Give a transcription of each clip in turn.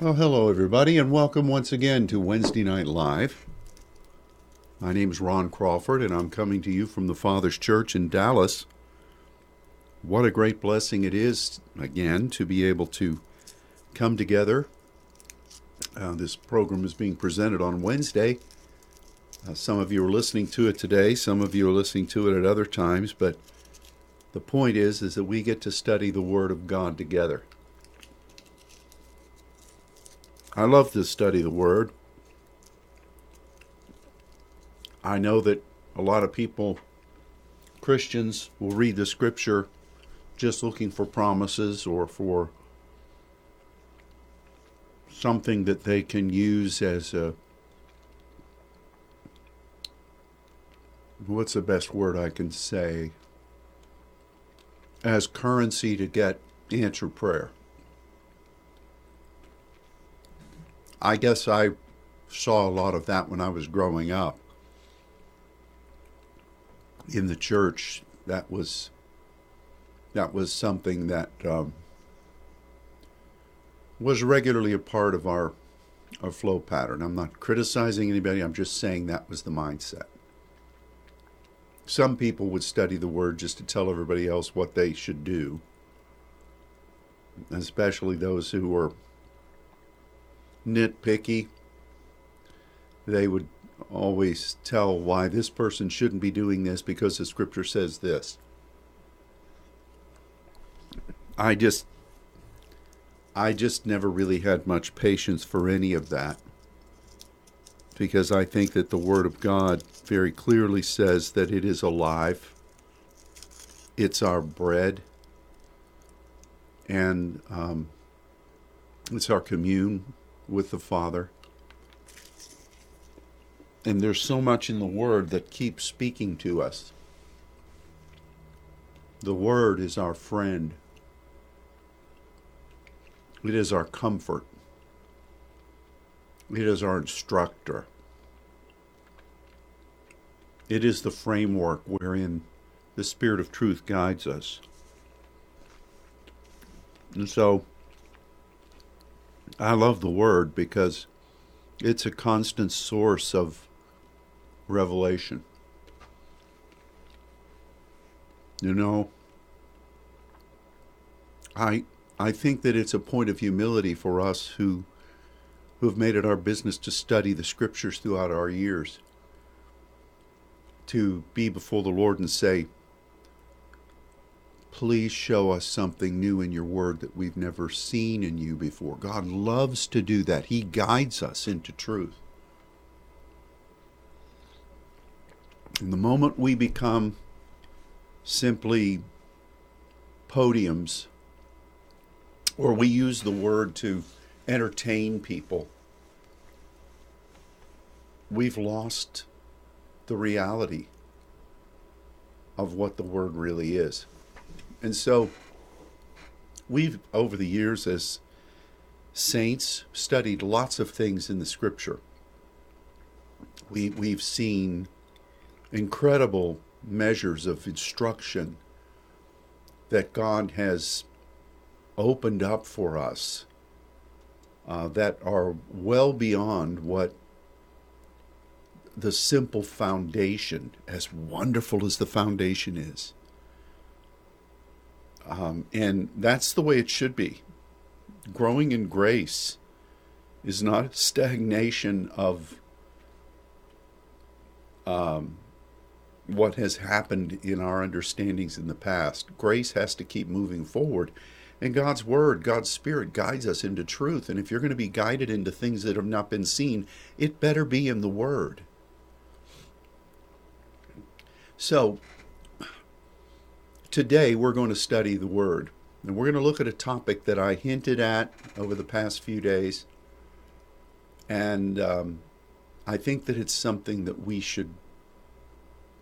Well, hello, everybody, and welcome once again to Wednesday Night Live. My name is Ron Crawford, and I'm coming to you from the Father's Church in Dallas. What a great blessing it is, again, to be able to come together. Uh, this program is being presented on Wednesday. Uh, some of you are listening to it today, some of you are listening to it at other times, but the point is is that we get to study the Word of God together. I love to study the Word. I know that a lot of people, Christians, will read the Scripture just looking for promises or for something that they can use as a what's the best word I can say as currency to get answered prayer. I guess I saw a lot of that when I was growing up in the church. That was that was something that um, was regularly a part of our our flow pattern. I'm not criticizing anybody. I'm just saying that was the mindset. Some people would study the word just to tell everybody else what they should do, especially those who were nitpicky. They would always tell why this person shouldn't be doing this because the scripture says this. I just I just never really had much patience for any of that because I think that the Word of God very clearly says that it is alive, it's our bread, and um, it's our commune with the Father. And there's so much in the Word that keeps speaking to us. The Word is our friend. It is our comfort. It is our instructor. It is the framework wherein the Spirit of truth guides us. And so I love the Word because it's a constant source of revelation. You know, I I think that it's a point of humility for us who who have made it our business to study the scriptures throughout our years to be before the Lord and say, Please show us something new in your word that we've never seen in you before. God loves to do that. He guides us into truth. And the moment we become simply podiums or we use the word to entertain people, we've lost the reality of what the word really is. And so we've, over the years, as saints, studied lots of things in the scripture. We, we've seen incredible measures of instruction that God has opened up for us uh, that are well beyond what the simple foundation, as wonderful as the foundation is. Um, and that's the way it should be. Growing in grace is not stagnation of um, what has happened in our understandings in the past. Grace has to keep moving forward. And God's Word, God's Spirit guides us into truth. And if you're going to be guided into things that have not been seen, it better be in the Word. So, today we're going to study the Word. And we're going to look at a topic that I hinted at over the past few days. And um, I think that it's something that we should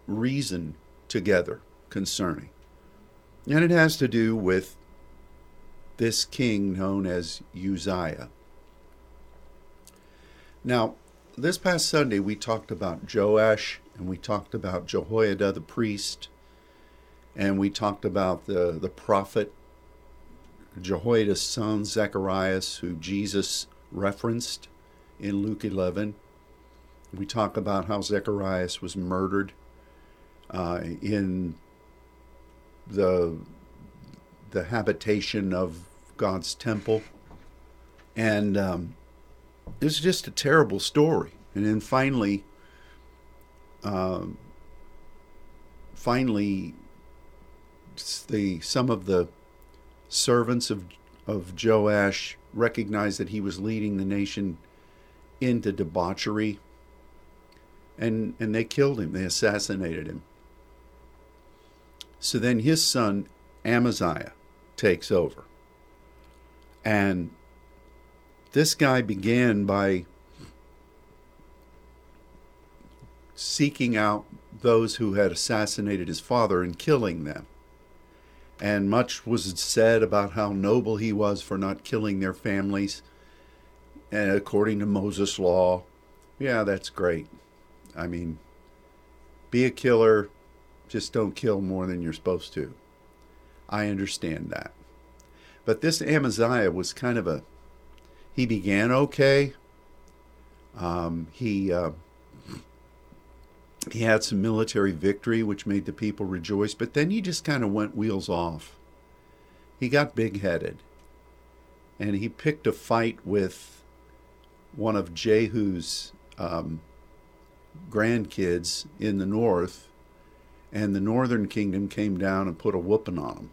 reason together concerning. And it has to do with this king known as Uzziah. Now, this past Sunday we talked about Joash and we talked about Jehoiada the priest and we talked about the, the prophet Jehoiada's son Zacharias who Jesus referenced in Luke 11. We talk about how Zacharias was murdered uh, in the the habitation of God's temple, and um, it's just a terrible story. And then finally, um, finally, the some of the servants of of Joash recognized that he was leading the nation into debauchery, and and they killed him. They assassinated him. So then his son Amaziah takes over, and this guy began by seeking out those who had assassinated his father and killing them. And much was said about how noble he was for not killing their families. And according to Moses' law, yeah, that's great. I mean, be a killer, just don't kill more than you're supposed to. I understand that. But this Amaziah was kind of a, he began okay. Um, he, uh, he had some military victory, which made the people rejoice, but then he just kind of went wheels off. He got big headed. And he picked a fight with one of Jehu's um, grandkids in the north, and the northern kingdom came down and put a whooping on him.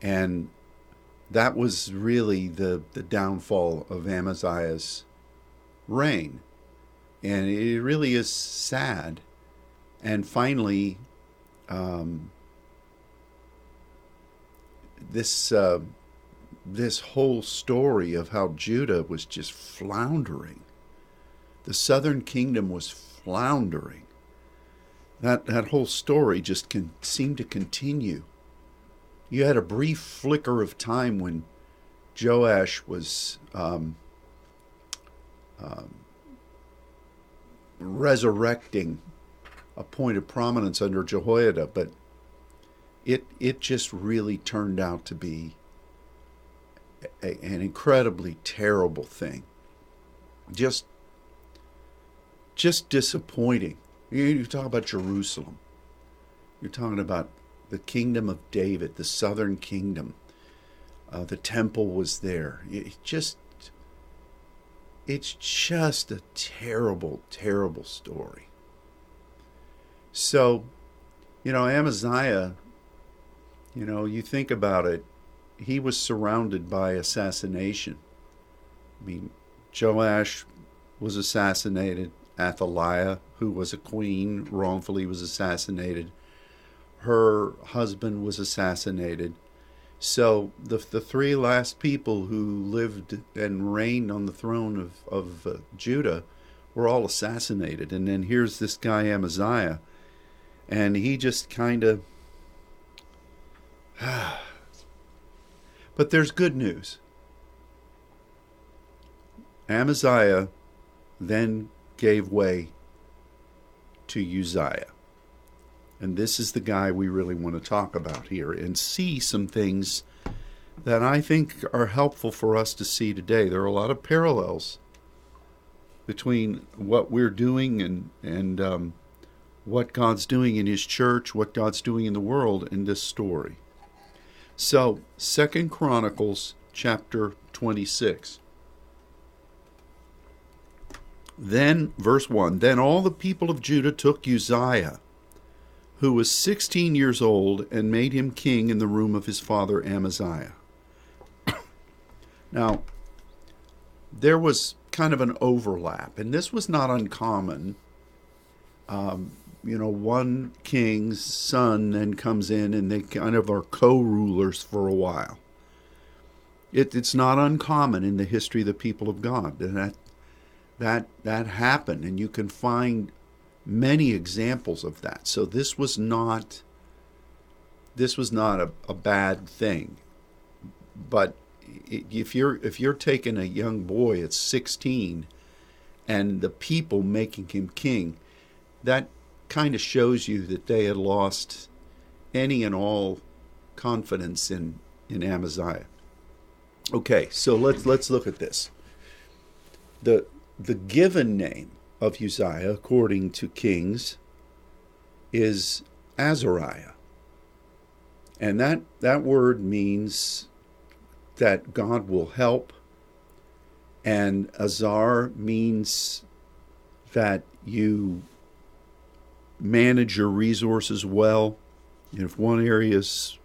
And that was really the, the downfall of Amaziah's reign and it really is sad. And finally, um, this uh, this whole story of how Judah was just floundering, the southern kingdom was floundering. That that whole story just can seem to continue. You had a brief flicker of time when Joash was um, um, resurrecting a point of prominence under Jehoiada, but it it just really turned out to be a, an incredibly terrible thing. Just just disappointing. You, you talk about Jerusalem. You're talking about the kingdom of David, the southern kingdom. Uh, the temple was there. It just it's just a terrible, terrible story. So, you know, Amaziah, you know, you think about it, he was surrounded by assassination. I mean, Joash was assassinated. Athaliah, who was a queen, wrongfully was assassinated. Her husband was assassinated. So the the three last people who lived and reigned on the throne of of uh, Judah were all assassinated, and then here's this guy Amaziah, and he just kind of. but there's good news. Amaziah then gave way to Uzziah. And this is the guy we really want to talk about here and see some things that I think are helpful for us to see today. There are a lot of parallels between what we're doing and and um, what God's doing in His church, what God's doing in the world in this story. So, Second Chronicles chapter twenty six. Then, verse 1 Then all the people of Judah took Uzziah who was 16 years old, and made him king in the room of his father Amaziah. now, there was kind of an overlap, and this was not uncommon. Um, you know, one king's son then comes in, and they kind of are co rulers for a while. It, it's not uncommon in the history of the people of God, and that that that happened, and you can find many examples of that. So this was not this was not a, a bad thing. But if you're if you're taking a young boy at 16 and the people making him king, that kind of shows you that they had lost any and all confidence in in Amaziah. Okay, so let's let's look at this. the the given name of Uzziah, according to Kings, is Azariah. And that, that word means that God will help. And Azar means that you manage your resources well. If one area is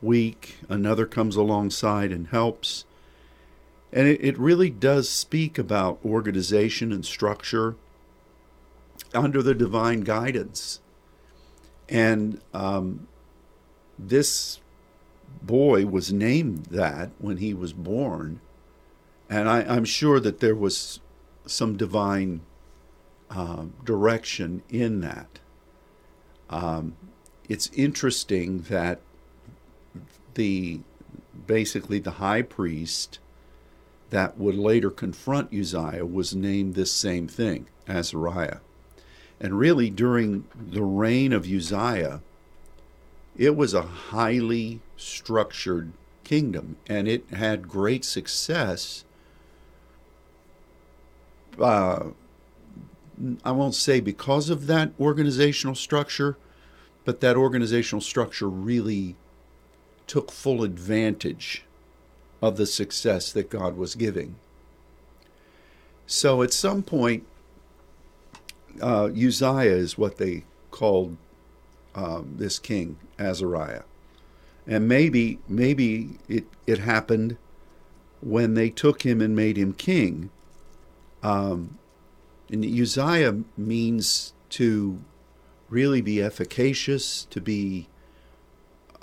weak, another comes alongside and helps. And it, it really does speak about organization and structure under the divine guidance. And um, this boy was named that when he was born. And I, am sure that there was some divine uh, direction in that. Um, it's interesting that the basically the high priest that would later confront Uzziah was named this same thing, Azariah. And really, during the reign of Uzziah, it was a highly structured kingdom and it had great success. Uh, I won't say because of that organizational structure, but that organizational structure really took full advantage of the success that God was giving. So at some point, uh, Uzziah is what they called um, this king, Azariah. And maybe, maybe it, it happened when they took him and made him king. Um, and Uzziah means to really be efficacious, to be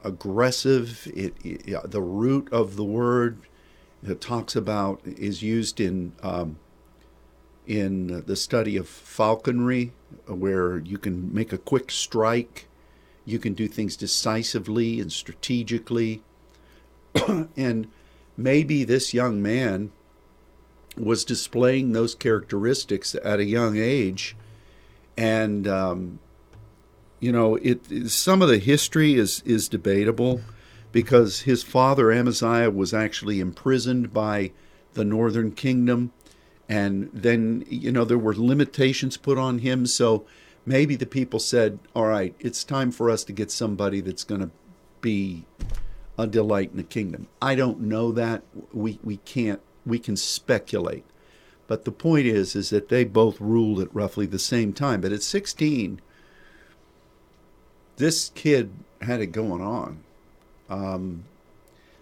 aggressive. It, it, the root of the word it talks about is used in um, in the study of falconry, where you can make a quick strike, you can do things decisively and strategically, and maybe this young man was displaying those characteristics at a young age, and um, you know, it some of the history is is debatable because his father Amaziah was actually imprisoned by the northern kingdom and then you know there were limitations put on him so maybe the people said all right it's time for us to get somebody that's going to be a delight in the kingdom i don't know that we we can't we can speculate but the point is is that they both ruled at roughly the same time but at 16 this kid had it going on. Um,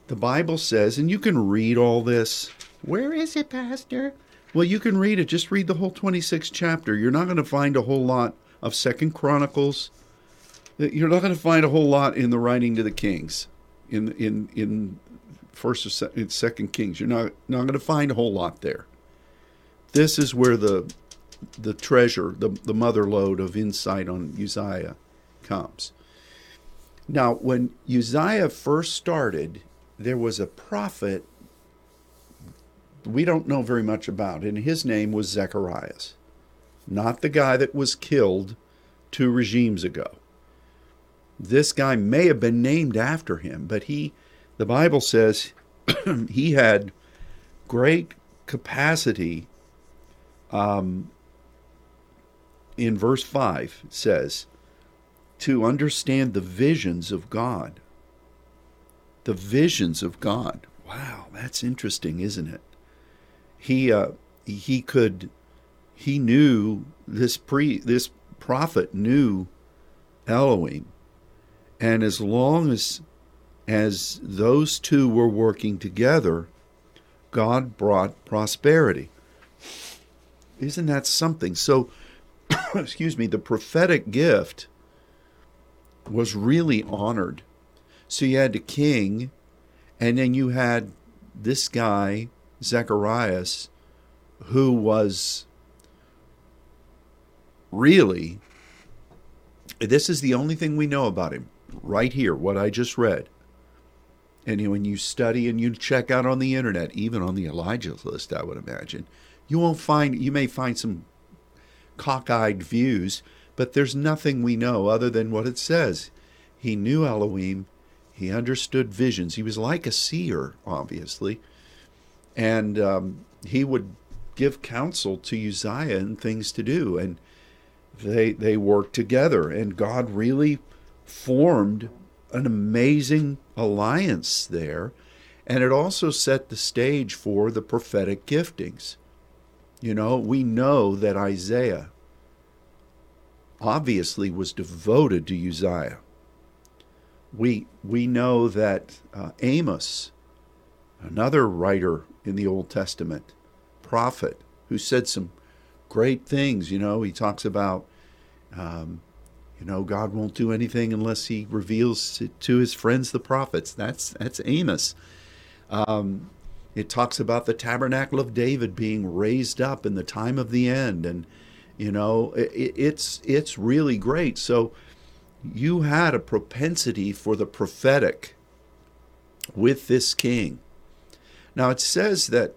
the Bible says, and you can read all this. Where is it, Pastor? Well, you can read it. Just read the whole 26th chapter. You're not going to find a whole lot of Second Chronicles. Uh, you're not going to find a whole lot in the writing to the kings, in in in First or Second Kings. You're not not going to find a whole lot there. This is where the the treasure, the the mother load of insight on Uzziah comes. Now, when Uzziah first started, there was a prophet we don't know very much about, and his name was Zechariah, not the guy that was killed two regimes ago. This guy may have been named after him, but he, the Bible says, he had great capacity. Um, in verse 5 says, to understand the visions of God. The visions of God. Wow, that's interesting, isn't it? He uh, he could he knew this pre this prophet knew Elohim, and as long as as those two were working together, God brought prosperity. Isn't that something? So, excuse me, the prophetic gift was really honored. So you had the king, and then you had this guy, Zacharias, who was really, this is the only thing we know about him right here, what I just read. And when you study and you check out on the internet, even on the Elijah list, I would imagine, you won't find, you may find some cockeyed views, but there's nothing we know other than what it says. He knew Elohim. He understood visions. He was like a seer, obviously. And um, he would give counsel to Uzziah and things to do. And they they worked together and God really formed an amazing alliance there. And it also set the stage for the prophetic giftings. You know, we know that Isaiah obviously was devoted to Uzziah. We, we know that uh, Amos, another writer in the Old Testament, prophet, who said some great things, you know, he talks about, um, you know, God won't do anything unless he reveals to his friends the prophets. That's, that's Amos. Um, it talks about the tabernacle of David being raised up in the time of the end, and you know it, it's it's really great. So you had a propensity for the prophetic with this king. Now it says that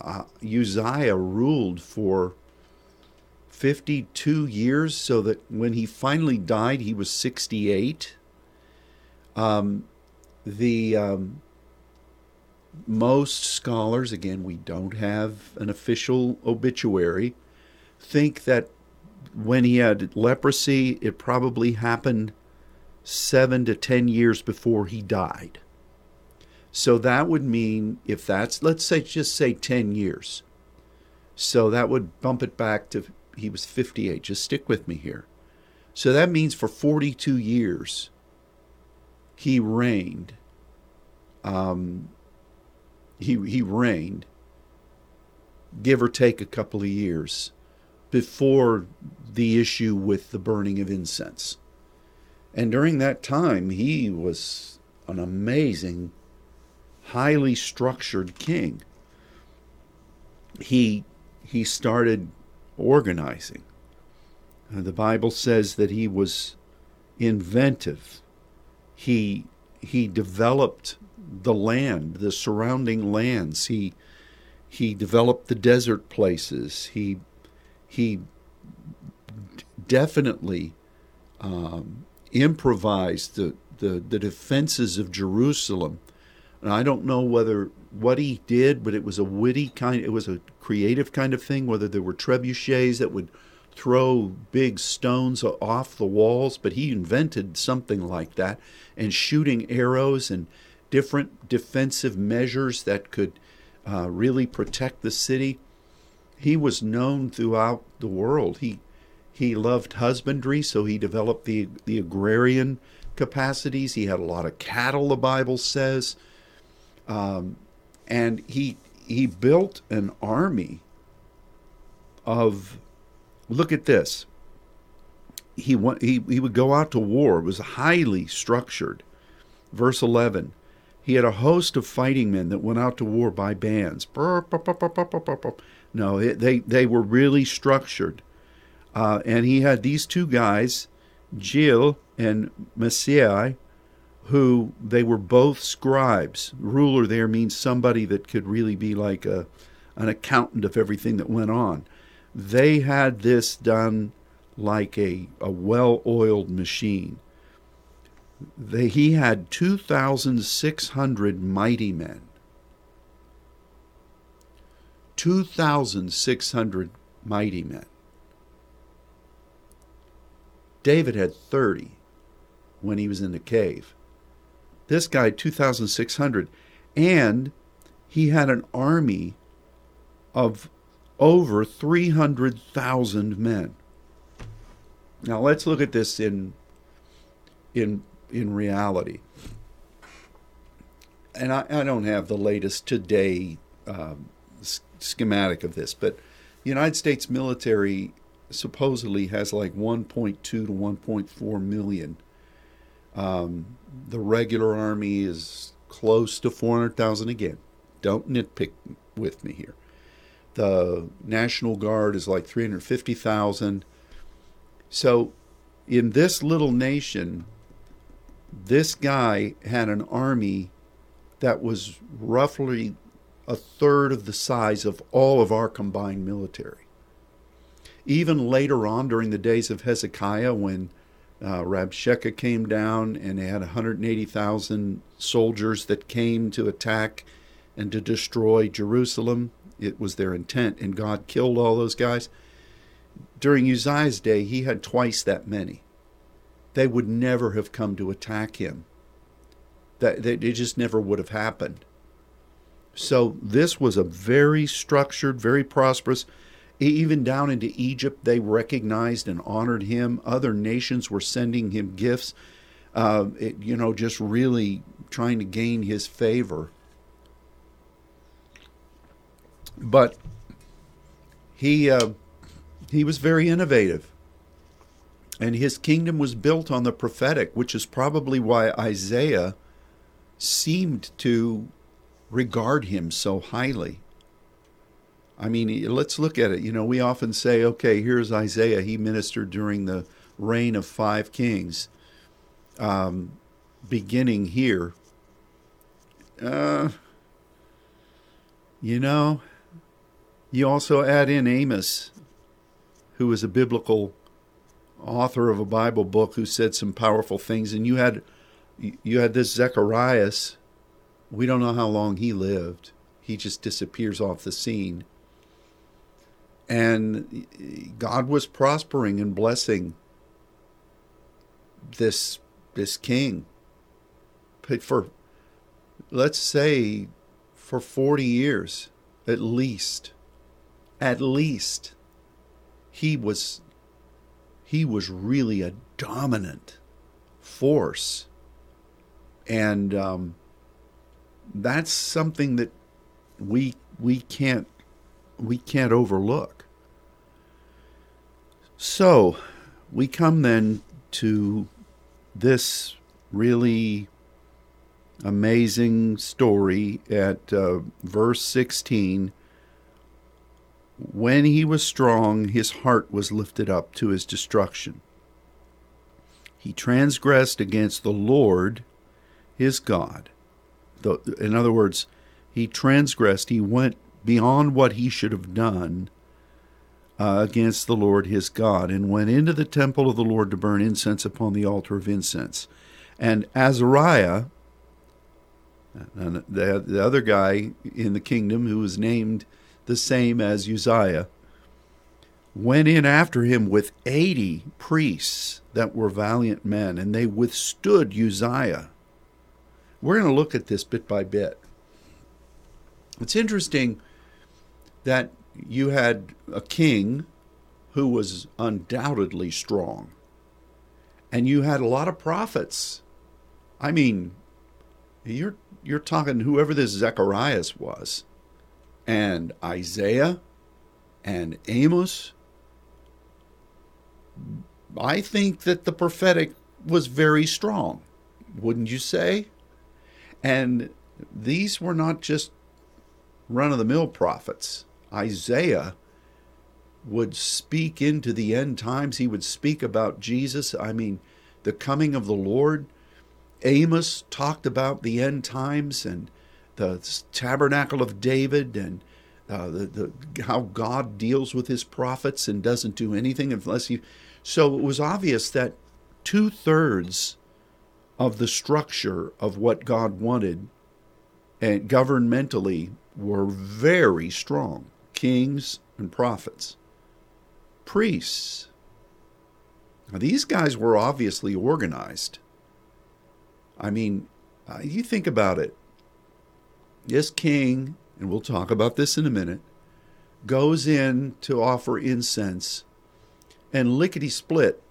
uh, Uzziah ruled for 52 years, so that when he finally died, he was 68. Um, the um, most scholars, again, we don't have an official obituary, think that when he had leprosy, it probably happened seven to ten years before he died. So that would mean if that's, let's say, just say 10 years. So that would bump it back to, he was 58. Just stick with me here. So that means for 42 years, he reigned. Um, he, he reigned, give or take a couple of years, before the issue with the burning of incense. And during that time, he was an amazing, highly structured king. He, he started organizing. Uh, the Bible says that he was inventive. He, he developed the land, the surrounding lands. He he developed the desert places. He he definitely um, improvised the, the the defenses of Jerusalem. And I don't know whether what he did, but it was a witty kind. It was a creative kind of thing. Whether there were trebuchets that would throw big stones off the walls, but he invented something like that, and shooting arrows and different defensive measures that could uh, really protect the city. He was known throughout the world. He he loved husbandry, so he developed the the agrarian capacities. He had a lot of cattle, the Bible says, um, and he he built an army of. Look at this. He went, he he would go out to war. It was highly structured. Verse eleven. He had a host of fighting men that went out to war by bands. No, they, they were really structured. Uh, and he had these two guys, Jiel and Maaseiah, who they were both scribes. Ruler there means somebody that could really be like a, an accountant of everything that went on. They had this done like a, a well oiled machine they, he had 2,600 mighty men. 2,600 mighty men. David had 30 when he was in the cave. This guy, 2,600. And he had an army of over 300,000 men. Now let's look at this in, in in reality. And I, I don't have the latest today um, schematic of this, but the United States military supposedly has like 1.2 to 1.4 million. Um, the regular army is close to 400,000 again. Don't nitpick with me here. The National Guard is like 350,000. So, in this little nation, this guy had an army that was roughly a third of the size of all of our combined military. Even later on, during the days of Hezekiah, when uh, Rabshakeh came down and they had 180,000 soldiers that came to attack and to destroy Jerusalem. It was their intent, and God killed all those guys. During Uzziah's day, he had twice that many. They would never have come to attack him. That, that it just never would have happened. So this was a very structured, very prosperous. Even down into Egypt, they recognized and honored him. Other nations were sending him gifts. Uh, it, you know, just really trying to gain his favor. But he uh, he was very innovative, and his kingdom was built on the prophetic, which is probably why Isaiah seemed to regard him so highly. I mean, let's look at it. You know, we often say, okay, here's Isaiah. He ministered during the reign of five kings, um, beginning here. Uh, you know, you also add in Amos, who is a biblical author of a Bible book who said some powerful things, and you had you had this Zacharias we don't know how long he lived. He just disappears off the scene. And God was prospering and blessing this this king. But for let's say for 40 years at least at least he was he was really a dominant force and um, that's something that we we can't we can't overlook. So, we come then to this really amazing story at uh, verse 16. When he was strong, his heart was lifted up to his destruction. He transgressed against the Lord his God the, in other words, he transgressed. He went beyond what he should have done uh, against the Lord his God, and went into the temple of the Lord to burn incense upon the altar of incense. And Azariah, and the, the other guy in the kingdom who was named the same as Uzziah, went in after him with 80 priests that were valiant men, and they withstood Uzziah we're going to look at this bit by bit. It's interesting that you had a king who was undoubtedly strong, and you had a lot of prophets. I mean, you're you're talking whoever this Zacharias was, and Isaiah, and Amos. I think that the prophetic was very strong, wouldn't you say? And these were not just run of the mill prophets. Isaiah would speak into the end times, he would speak about Jesus. I mean, the coming of the Lord. Amos talked about the end times and the tabernacle of David and uh, the, the, how God deals with his prophets and doesn't do anything unless he. So it was obvious that two thirds of the structure of what God wanted and governmentally were very strong kings and prophets, priests. Now, these guys were obviously organized. I mean, uh, you think about it. This king, and we'll talk about this in a minute, goes in to offer incense, and lickety split,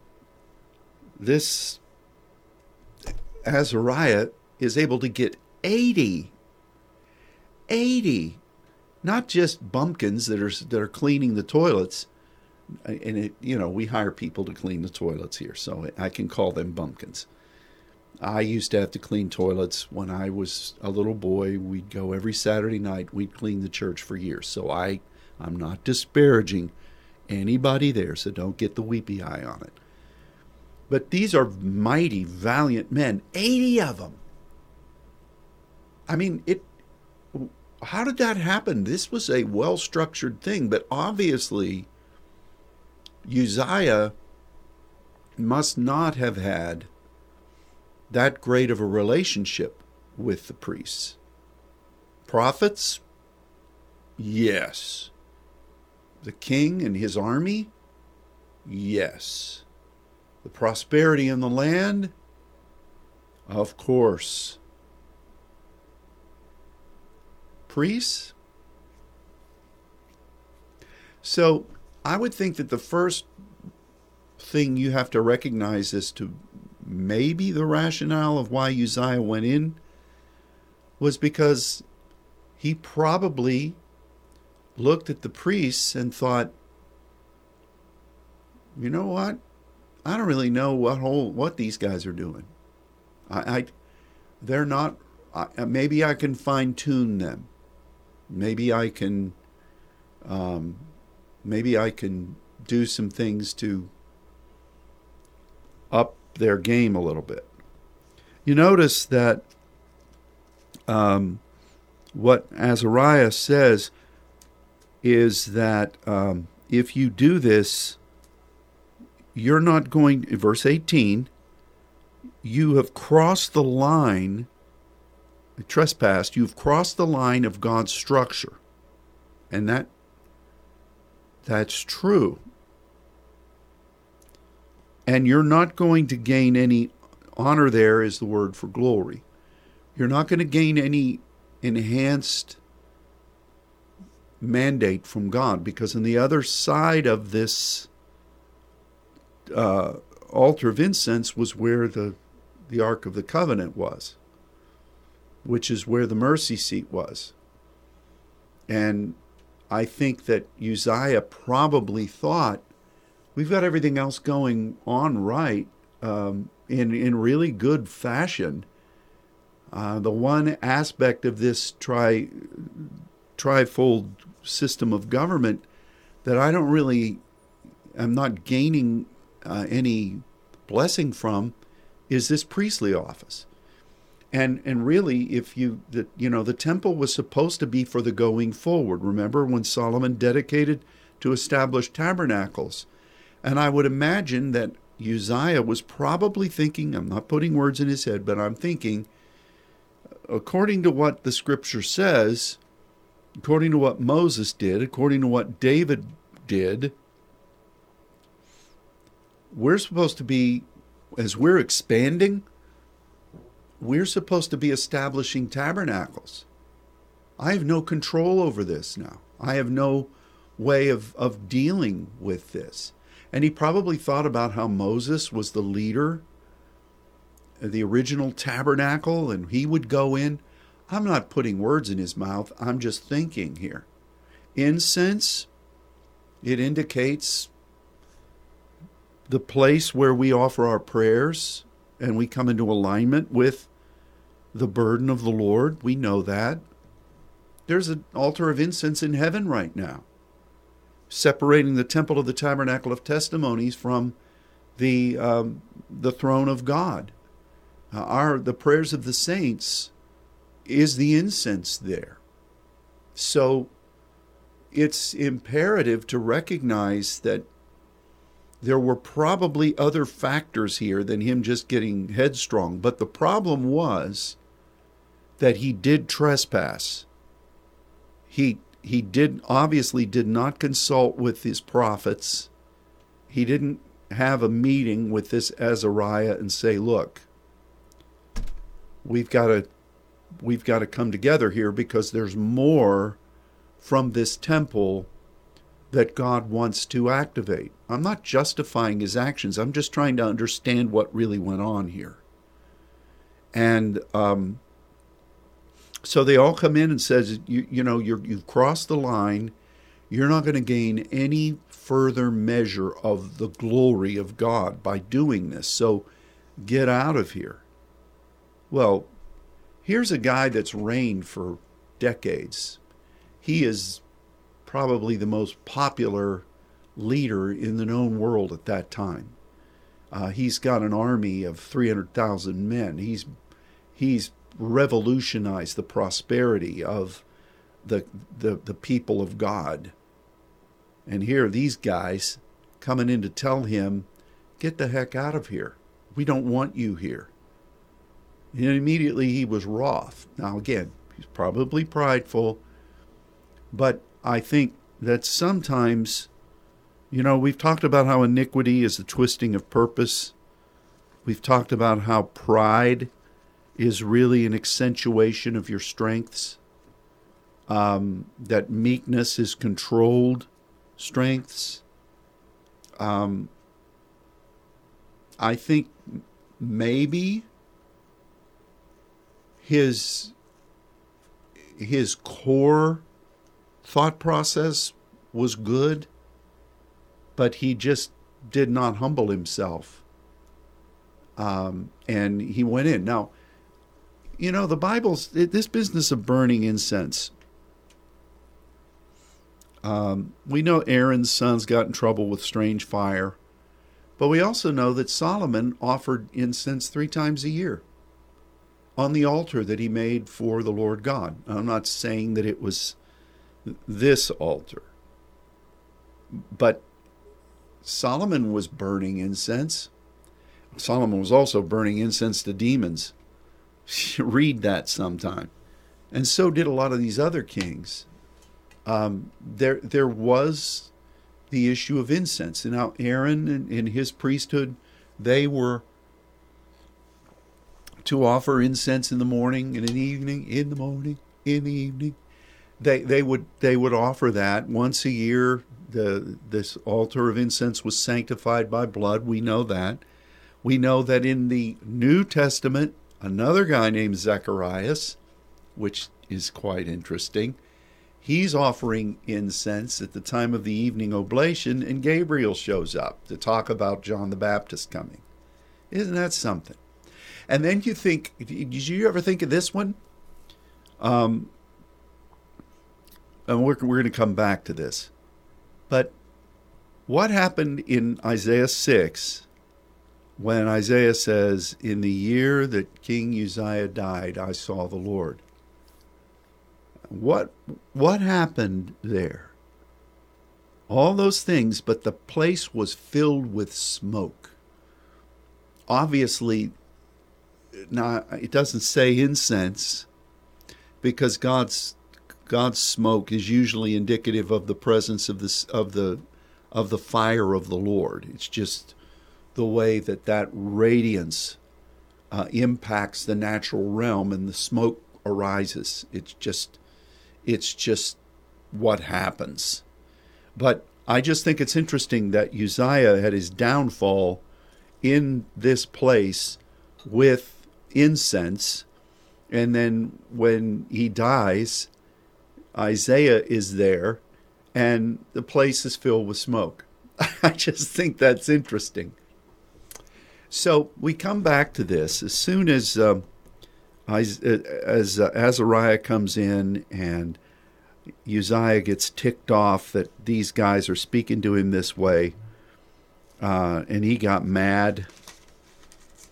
this Azariah is able to get 80. 80. Not just bumpkins that are that are cleaning the toilets. And it, you know, we hire people to clean the toilets here, so I can call them bumpkins. I used to have to clean toilets when I was a little boy. We'd go every Saturday night. We'd clean the church for years. So I, I'm not disparaging anybody there. So don't get the weepy eye on it. But these are mighty, valiant men, 80 of them. I mean, it how did that happen? This was a well structured thing, but obviously Uzziah must not have had that great of a relationship with the priests. prophets? Yes. The king and his army? Yes. The prosperity in the land? Of course. Priests? So I would think that the first thing you have to recognize as to maybe the rationale of why Uzziah went in was because he probably looked at the priests and thought, you know what? I don't really know what whole what these guys are doing. I, I they're not. I, maybe I can fine tune them. Maybe I can. Um, maybe I can do some things to up their game a little bit. You notice that um, what Azariah says is that um, if you do this, you're not going, verse 18, you have crossed the line, trespassed, you've crossed the line of God's structure. And that that's true. And you're not going to gain any honor there is the word for glory. You're not going to gain any enhanced mandate from God because on the other side of this uh, altar of incense was where the the Ark of the Covenant was, which is where the mercy seat was. And I think that Uzziah probably thought we've got everything else going on right um, in in really good fashion. Uh, the one aspect of this tri trifold system of government that I don't really, I'm not gaining uh, any blessing from, is this priestly office. And and really, if you you know the temple was supposed to be for the going forward. Remember when Solomon dedicated to establish tabernacles, and I would imagine that Uzziah was probably thinking. I'm not putting words in his head, but I'm thinking, according to what the Scripture says, according to what Moses did, according to what David did, we're supposed to be, as we're expanding we're supposed to be establishing tabernacles. I have no control over this now. I have no way of, of dealing with this. And he probably thought about how Moses was the leader, the original tabernacle, and he would go in. I'm not putting words in his mouth, I'm just thinking here. Incense, it indicates the place where we offer our prayers and we come into alignment with the burden of the Lord. We know that. There's an altar of incense in heaven right now, separating the temple of the tabernacle of testimonies from the um, the throne of God. Uh, our the prayers of the saints is the incense there. So it's imperative to recognize that there were probably other factors here than him just getting headstrong. But the problem was that he did trespass. He he did obviously did not consult with his prophets. He didn't have a meeting with this Azariah and say, "Look, we've got to we've got to come together here because there's more from this temple that God wants to activate." I'm not justifying his actions. I'm just trying to understand what really went on here. And um, so they all come in and says, you, you know, you you've crossed the line. You're not going to gain any further measure of the glory of God by doing this. So get out of here. Well, here's a guy that's reigned for decades. He is probably the most popular leader in the known world at that time. Uh, he's got an army of 300,000 men. He's he's revolutionize the prosperity of the, the, the people of God. And here, these guys coming in to tell him, get the heck out of here. We don't want you here. And immediately he was wroth. Now, again, He's probably prideful. But I think that sometimes, you know, we've talked about how iniquity is the twisting of purpose. We've talked about how pride is really an accentuation of your strengths, um, that meekness is controlled strengths. Um, I think maybe his his core thought process was good, but he just did not humble himself. Um, and he went in. Now, you know, the Bible's this business of burning incense. Um, we know Aaron's sons got in trouble with strange fire, but we also know that Solomon offered incense three times a year on the altar that he made for the Lord God. I'm not saying that it was this altar, but Solomon was burning incense. Solomon was also burning incense to demons. Read that sometime. And so did a lot of these other kings um, there there was the issue of incense. And now Aaron and, and his priesthood, they were to offer incense in the morning and in the evening, in the morning, in the evening. They they would they would offer that once a year. The this altar of incense was sanctified by blood. We know that. We know that in the New Testament, another guy named Zacharias, which is quite interesting, he's offering incense at the time of the evening oblation, and Gabriel shows up to talk about John the Baptist coming. Isn't that something? And then you think, did you ever think of this one? Um, and we're, we're going to come back to this. But what happened in Isaiah 6 when Isaiah says, In the year that King Uzziah died, I saw the Lord? What what happened there? All those things, but the place was filled with smoke. Obviously, now it doesn't say incense because God's God's smoke is usually indicative of the presence of this of the of the fire of the Lord. It's just the way that that radiance uh, impacts the natural realm and the smoke arises. It's just it's just what happens. But I just think it's interesting that Uzziah had his downfall in this place with incense. And then when he dies, Isaiah is there and the place is filled with smoke. I just think that's interesting. So we come back to this as soon as uh, as, as uh, Azariah comes in and Uzziah gets ticked off that these guys are speaking to him this way, uh, and he got mad.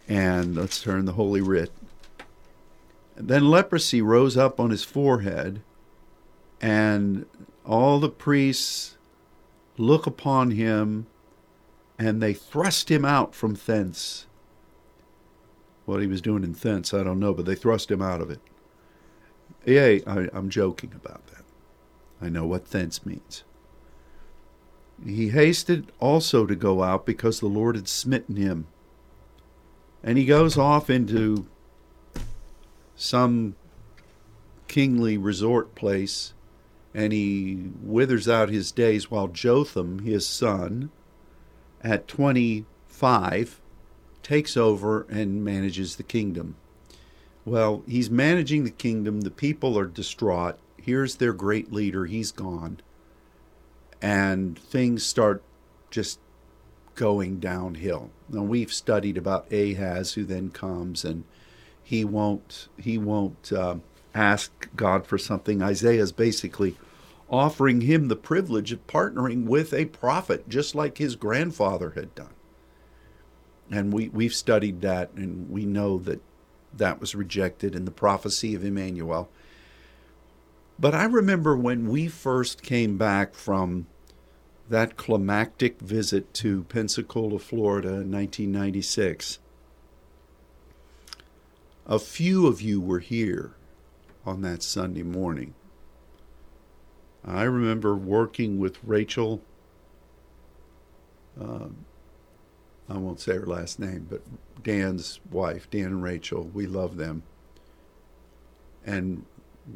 And let's turn the Holy Writ. Then leprosy rose up on his forehead, and all the priests look upon him, and they thrust him out from thence what he was doing in thence, I don't know, but they thrust him out of it. Yay, I, I'm joking about that. I know what thence means. He hasted also to go out because the Lord had smitten him. And he goes off into some kingly resort place and he withers out his days while Jotham, his son, at 25, takes over and manages the kingdom. Well, he's managing the kingdom. The people are distraught. Here's their great leader. He's gone. And things start just going downhill. Now we've studied about Ahaz, who then comes and he won't he won't uh, ask God for something. Isaiah is basically offering him the privilege of partnering with a prophet, just like his grandfather had done and we we've studied that, and we know that that was rejected in the prophecy of Emmanuel. But I remember when we first came back from that climactic visit to Pensacola, Florida in 1996. A few of you were here, on that Sunday morning. I remember working with Rachel. Um, I won't say her last name, but Dan's wife, Dan and Rachel, we love them. And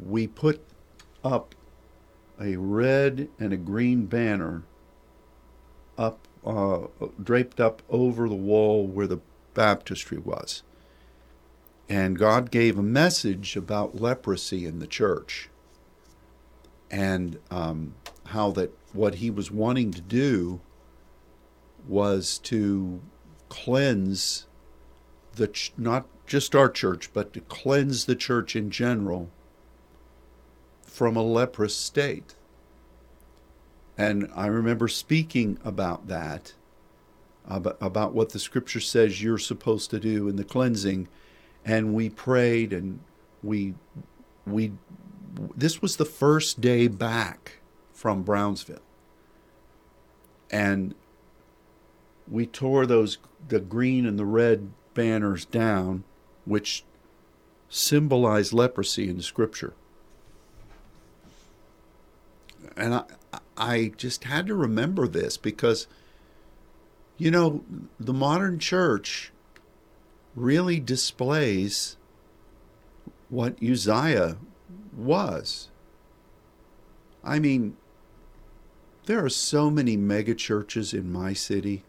we put up a red and a green banner up, uh, draped up over the wall where the baptistry was. And God gave a message about leprosy in the church and um, how that what he was wanting to do was to cleanse the ch- not just our church, but to cleanse the church in general from a leprous state. And I remember speaking about that, about, about what the scripture says you're supposed to do in the cleansing. And we prayed and we, we, this was the first day back from Brownsville. And we tore those, the green and the red banners down, which symbolize leprosy in scripture. And I, I just had to remember this because, you know, the modern church really displays what Uzziah was. I mean, there are so many mega churches in my city,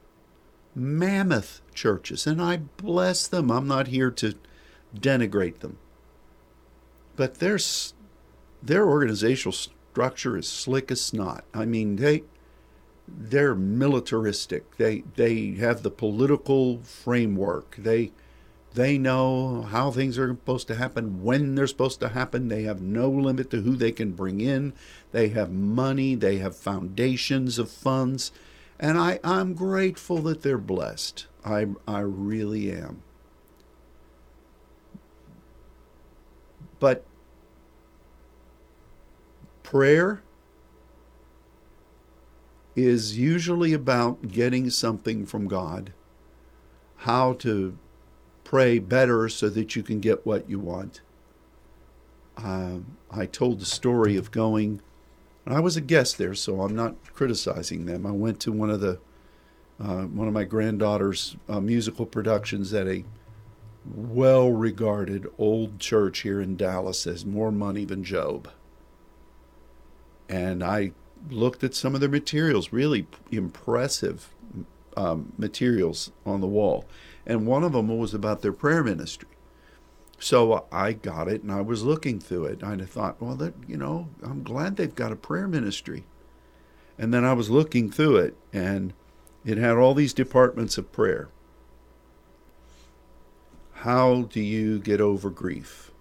mammoth churches, and I bless them. I'm not here to denigrate them. But their, their organizational structure is slick as snot. I mean, they they're militaristic. They they have the political framework. They they know how things are supposed to happen, when they're supposed to happen. They have no limit to who they can bring in. They have money. They have foundations of funds. And I, I'm grateful that they're blessed. I, I really am. But prayer is usually about getting something from God, how to pray better so that you can get what you want. Uh, I told the story of going, and I was a guest there, so I'm not criticizing them. I went to one of the uh, one of my granddaughter's uh, musical productions at a well regarded old church here in Dallas has more money than Job. And I looked at some of their materials, really impressive um, materials on the wall. And one of them was about their prayer ministry. So I got it and I was looking through it. And I thought, well, that, you know, I'm glad they've got a prayer ministry. And then I was looking through it and it had all these departments of prayer. How do you get over grief?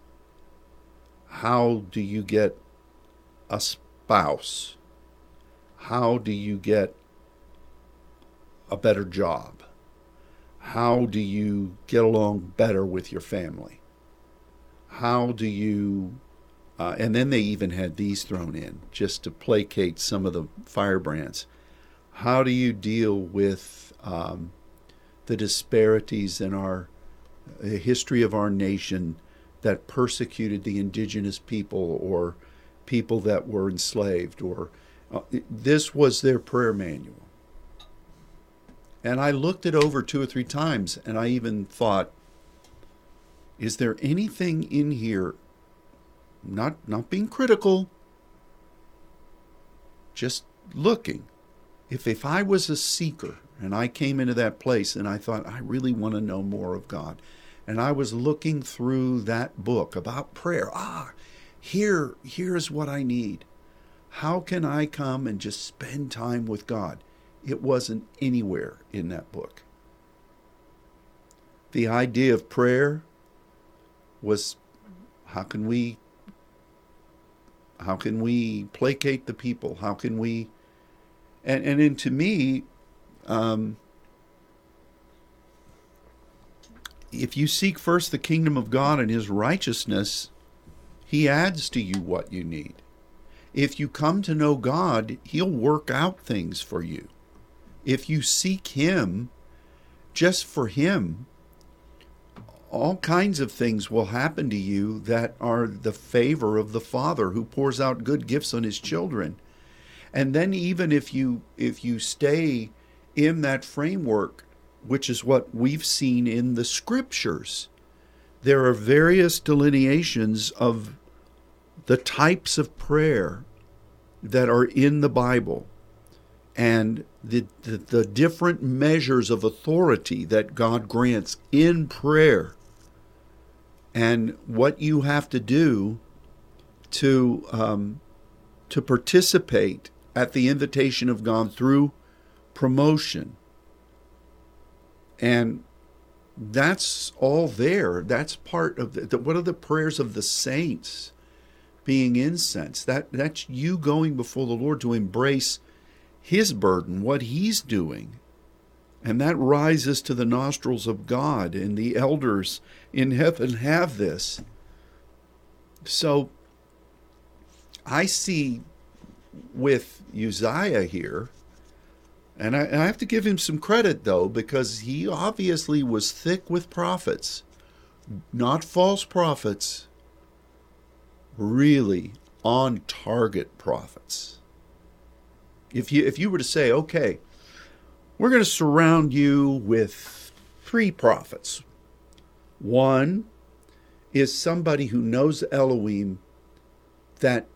How do you get a spouse? How do you get a better job? How do you get along better with your family? How do you, uh, and then they even had these thrown in just to placate some of the firebrands. How do you deal with um, the disparities in our history of our nation that persecuted the indigenous people or people that were enslaved or uh, this was their prayer manual and i looked it over two or three times and i even thought is there anything in here not not being critical just looking if if i was a seeker and i came into that place and i thought i really want to know more of god and I was looking through that book about prayer. Ah, here, here's what I need. How can I come and just spend time with God? It wasn't anywhere in that book. The idea of prayer was how can we how can we placate the people? How can we and and, and to me, um, if you seek first the kingdom of God and his righteousness, he adds to you what you need. If you come to know God, he'll work out things for you. If you seek him just for him, all kinds of things will happen to you that are the favor of the Father who pours out good gifts on his children. And then even if you if you stay in that framework, which is what we've seen in the scriptures, there are various delineations of the types of prayer that are in the Bible and the, the, the, different measures of authority that God grants in prayer. And what you have to do to um, to participate at the invitation of God through promotion. And that's all there. That's part of the, the what are the prayers of the saints being incense? That that's you going before the Lord to embrace his burden, what he's doing. And that rises to the nostrils of God, and the elders in heaven have this. So I see with Uzziah here, and I, I, have to give him some credit though, because he obviously was thick with prophets, not false prophets, really on target prophets if you if you were to say, okay, we're going to surround you with three prophets. One is somebody who knows Elohim that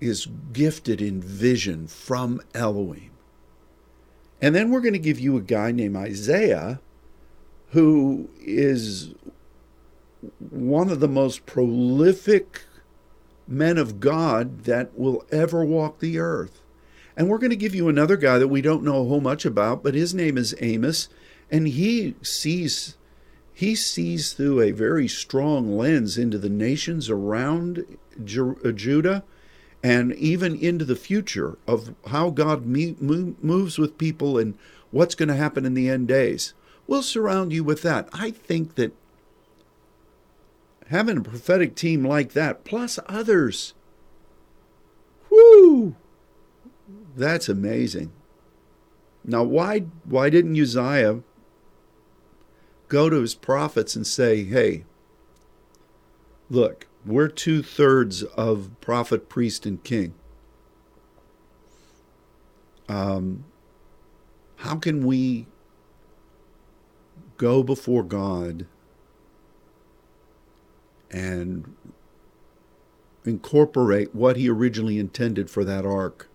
is gifted in vision from Elohim. And then we're going to give you a guy named Isaiah who is one of the most prolific men of God that will ever walk the earth. And we're going to give you another guy that we don't know a whole much about, but his name is Amos, and he sees he sees through a very strong lens into the nations around uh, Judah and even into the future of how God moves with people and what's going to happen in the end days. We'll surround you with that. I think that having a prophetic team like that, plus others, whoo, that's amazing. Now, why why didn't Uzziah go to his prophets and say, "Hey, look, we're two thirds of prophet, priest, and king. Um, how can we go before God and incorporate what He originally intended for that ark?"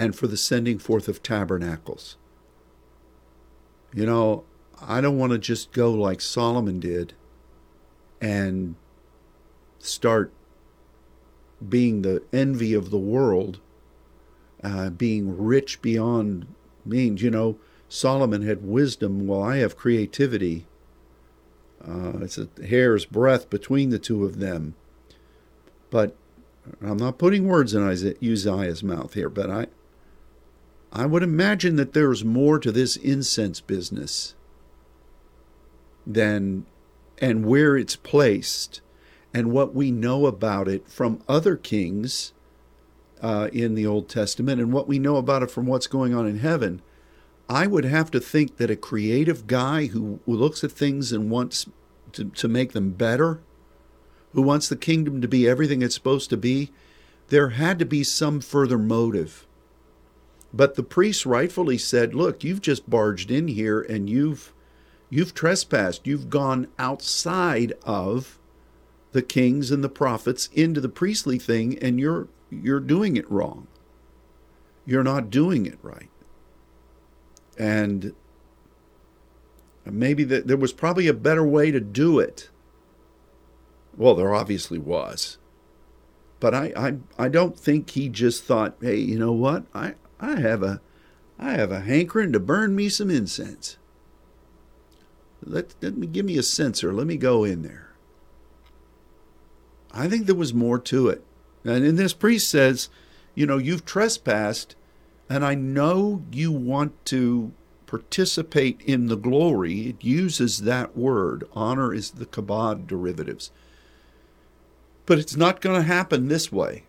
And for the sending forth of tabernacles. You know, I don't want to just go like Solomon did and start being the envy of the world, uh, being rich beyond means. You know, Solomon had wisdom, while I have creativity. Uh, it's a hair's breadth between the two of them. But I'm not putting words in Uzziah's mouth here, but I, I would imagine that there's more to this incense business than and where it's placed and what we know about it from other kings uh, in the Old Testament and what we know about it from what's going on in heaven. I would have to think that a creative guy who, looks at things and wants to, to make them better, who wants the kingdom to be everything it's supposed to be, there had to be some further motive but the priests rightfully said, "Look, you've just barged in here and you've you've trespassed. You've gone outside of the kings and the prophets into the priestly thing and you're you're doing it wrong. You're not doing it right." And maybe that there was probably a better way to do it. Well, there obviously was. But I, I, I don't think he just thought, hey, you know what? I, I have a I have a hankering to burn me some incense. Let, let me give me a censer. Let me go in there. I think there was more to it. And in this priest says, you know, you've trespassed, and I know you want to participate in the glory. It uses that word. Honor is the kabod derivatives. But it's not going to happen this way.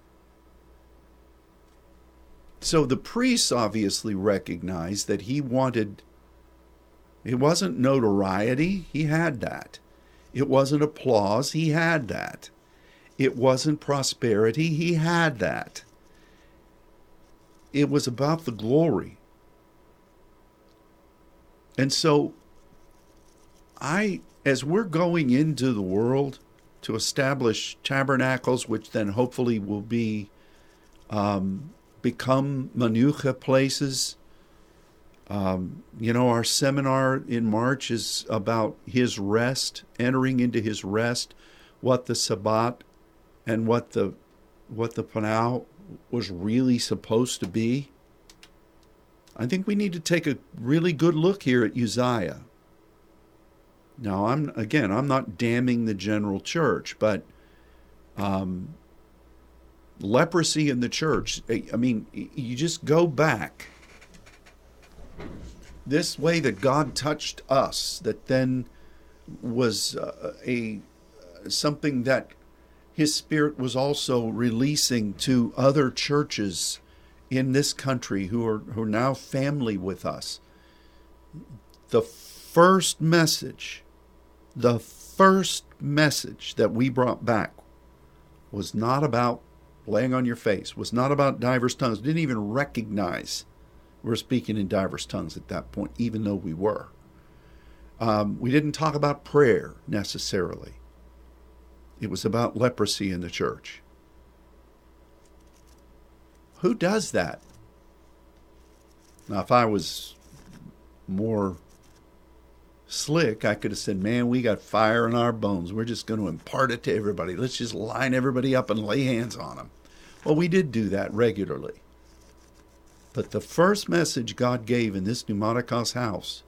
So the priests obviously recognized that he wanted It wasn't notoriety, he had that. It wasn't applause, he had that. It wasn't prosperity, he had that. It was about the glory. And so, I, as we're going into the world to establish tabernacles, which then hopefully will be um, become manucha places. Um, you know, our seminar in March is about his rest, entering into his rest, what the Sabbat and what the what the Panau was really supposed to be. I think we need to take a really good look here at Uzziah. Now, I'm again, I'm not damning the general church, but um, leprosy in the church. I mean, you just go back. This way that God touched us, that then was uh, a something that His Spirit was also releasing to other churches in this country who are who are now family with us. The first message, the first message that we brought back was not about laying on your face, was not about diverse tongues, didn't even recognize we're speaking in diverse tongues at that point, even though we were. Um, we didn't talk about prayer necessarily. It was about leprosy in the church. Who does that? Now, if I was more slick, I could have said, Man, we got fire in our bones. We're just going to impart it to everybody. Let's just line everybody up and lay hands on them. Well, we did do that regularly. But the first message God gave in this pneumaticos house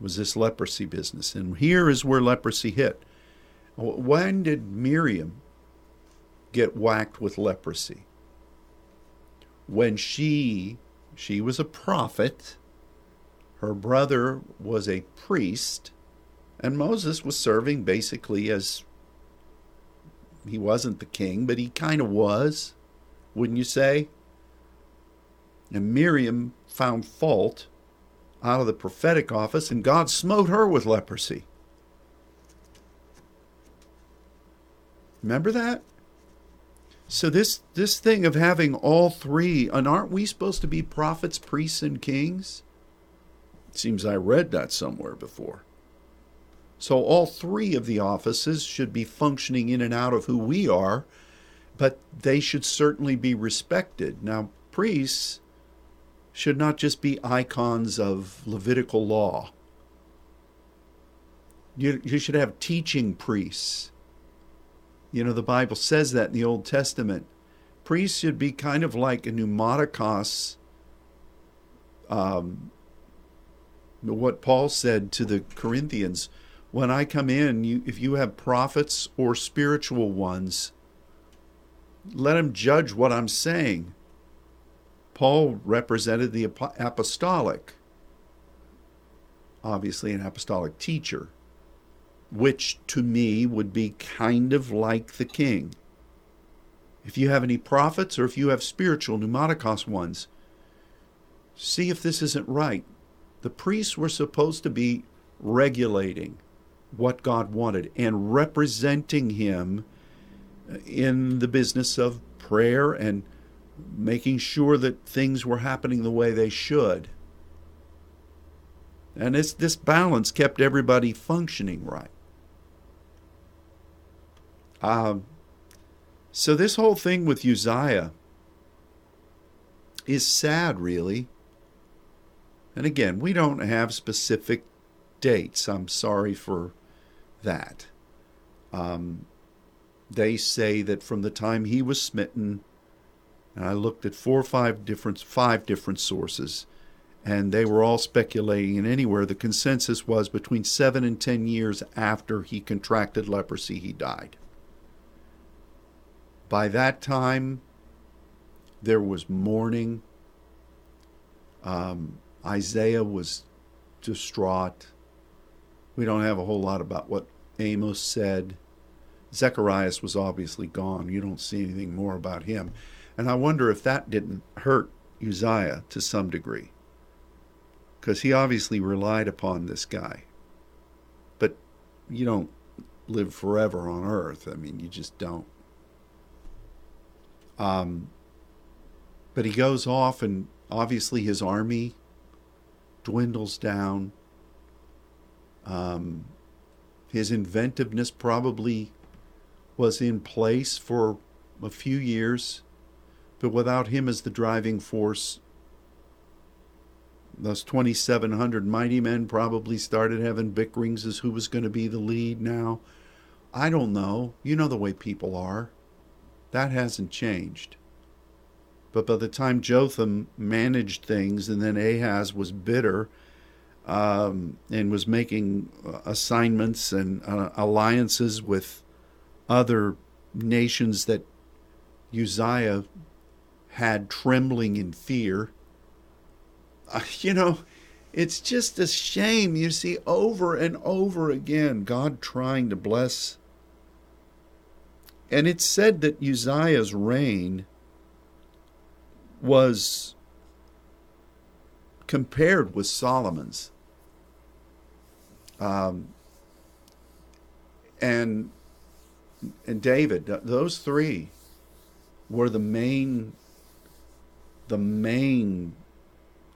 was this leprosy business. And here is where leprosy hit. When did Miriam get whacked with leprosy? When she she was a prophet her brother was a priest, and Moses was serving basically as he wasn't the king, but he kind of was, wouldn't you say? And Miriam found fault out of the prophetic office, and God smote her with leprosy. Remember that? So this this thing of having all three, and aren't we supposed to be prophets, priests, and kings? Seems I read that somewhere before. So all three of the offices should be functioning in and out of who we are, but they should certainly be respected. Now, priests should not just be icons of Levitical law. You, you should have teaching priests. You know, the Bible says that in the Old Testament. Priests should be kind of like a pneumaticos um, what Paul said to the Corinthians when I come in, you, if you have prophets or spiritual ones, let them judge what I'm saying. Paul represented the apostolic, obviously, an apostolic teacher, which to me would be kind of like the king. If you have any prophets or if you have spiritual pneumaticos ones, see if this isn't right the priests were supposed to be regulating what God wanted and representing Him in the business of prayer and making sure that things were happening the way they should. And this, this balance kept everybody functioning right. Um, so, this whole thing with Uzziah is sad, really. And again, we don't have specific dates. I'm sorry for that. Um, they say that from the time he was smitten, and I looked at four or five different five different sources, and they were all speculating. And anywhere the consensus was between seven and ten years after he contracted leprosy, he died. By that time, there was mourning. Um, Isaiah was distraught. We don't have a whole lot about what Amos said. Zechariah was obviously gone. You don't see anything more about him. And I wonder if that didn't hurt Uzziah to some degree. because he obviously relied upon this guy. But you don't live forever on earth. I mean, you just don't. Um, but he goes off, and obviously his army dwindles down. Um, his inventiveness probably was in place for a few years, but without him as the driving force, those 2,700 mighty men probably started having bickerings as who was going to be the lead now. I don't know. You know the way people are. That hasn't changed. But by the time Jotham managed things and then Ahaz was bitter um, and was making uh, assignments and uh, alliances with other nations that Uzziah had trembling in fear, uh, you know, it's just a shame. You see over and over again God trying to bless. And it's said that Uzziah's reign was compared with Solomon's. Um, and and David, those three were the main the main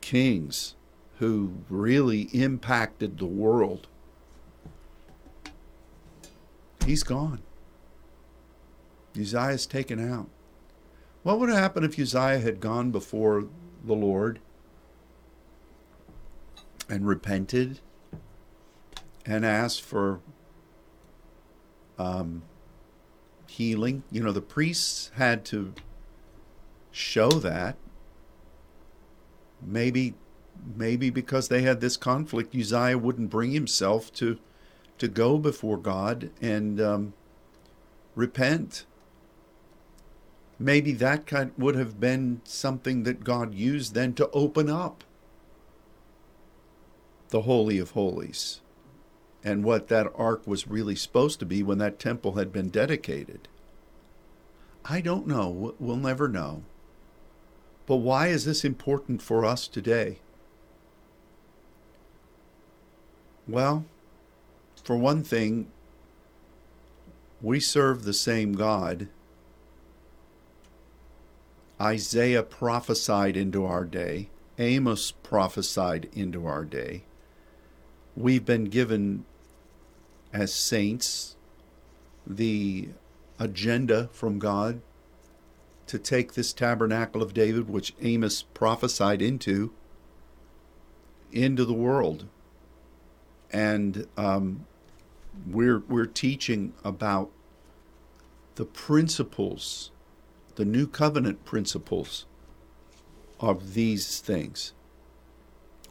kings who really impacted the world. He's gone. Uzziah's taken out. What would have happened if Uzziah had gone before the Lord and repented and asked for um, healing? You know, the priests had to show that. Maybe, maybe because they had this conflict, Uzziah wouldn't bring himself to to go before God and um, repent maybe that kind would have been something that God used then to open up the Holy of Holies and what that ark was really supposed to be when that temple had been dedicated. I don't know. We'll never know. But why is this important for us today? Well, for one thing, we serve the same God Isaiah prophesied into our day, Amos prophesied into our day. We've been given as saints the agenda from God to take this tabernacle of David, which Amos prophesied into, into the world. And um, we're, we're teaching about the principles the new covenant principles of these things.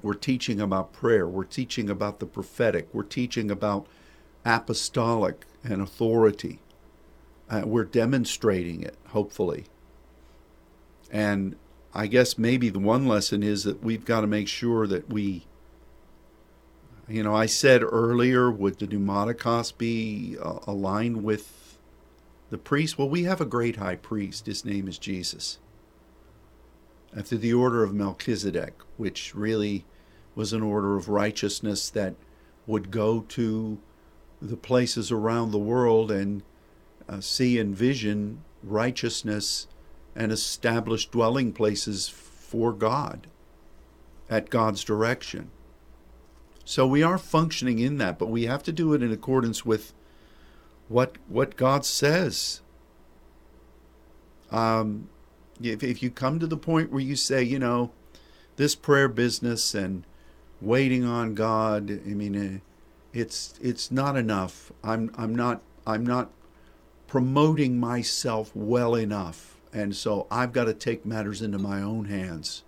We're teaching about prayer. We're teaching about the prophetic. We're teaching about apostolic and authority. Uh, we're demonstrating it, hopefully. And I guess maybe the one lesson is that we've got to make sure that we, you know, I said earlier, would the pneumaticos be uh, aligned with the priest, well, we have a great high priest. His name is Jesus. After the order of Melchizedek, which really was an order of righteousness that would go to the places around the world and uh, see and vision righteousness and establish dwelling places for God at God's direction. So we are functioning in that, but we have to do it in accordance with what what God says. Um, if if you come to the point where you say, you know, this prayer business and waiting on God, I mean, eh, it's it's not enough. I'm I'm not I'm not promoting myself well enough, and so I've got to take matters into my own hands.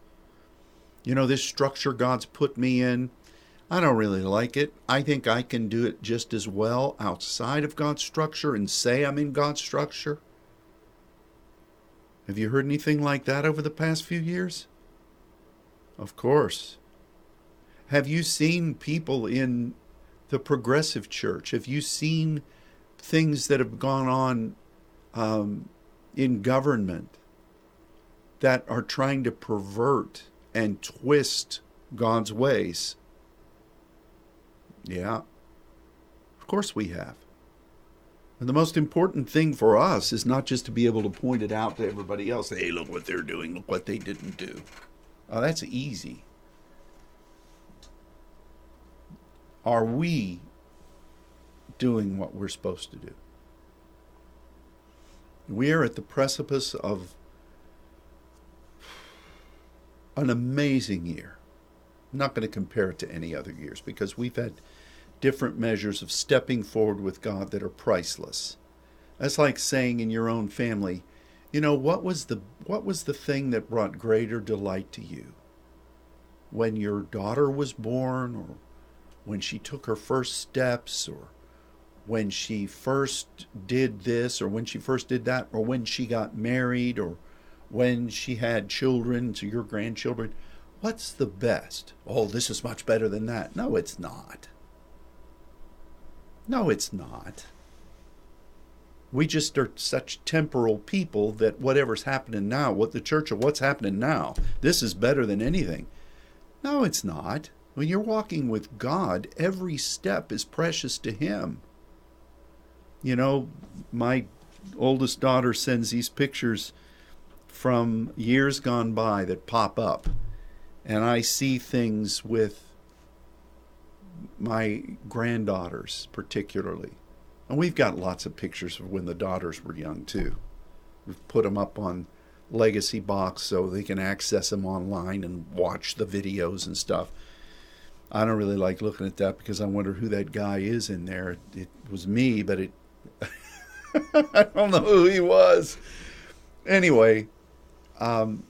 You know, this structure God's put me in I don't really like it. I think I can do it just as well outside of God's structure and say I'm in God's structure. Have you heard anything like that over the past few years? Of course. Have you seen people in the progressive church? Have you seen things that have gone on um, in government that are trying to pervert and twist God's ways? Yeah, of course we have. And the most important thing for us is not just to be able to point it out to everybody else. Hey, look what they're doing. Look what they didn't do. Oh, that's easy. Are we doing what we're supposed to do? We are at the precipice of an amazing year. I'm not going to compare it to any other years because we've had different measures of stepping forward with God that are priceless. That's like saying in your own family, you know, what was the what was the thing that brought greater delight to you? When your daughter was born or when she took her first steps or when she first did this or when she first did that or when she got married or when she had children to your grandchildren. What's the best? Oh, this is much better than that. No, it's not. No, it's not. We just are such temporal people that whatever's happening now, what the church of what's happening now, this is better than anything. No, it's not. When you're walking with God, every step is precious to Him. You know, my oldest daughter sends these pictures from years gone by that pop up, and I see things with my granddaughters particularly. And we've got lots of pictures of when the daughters were young too. We've put them up on Legacy Box so they can access them online and watch the videos and stuff. I don't really like looking at that because I wonder who that guy is in there. It, was me, but it I don't know who he was. Anyway, um,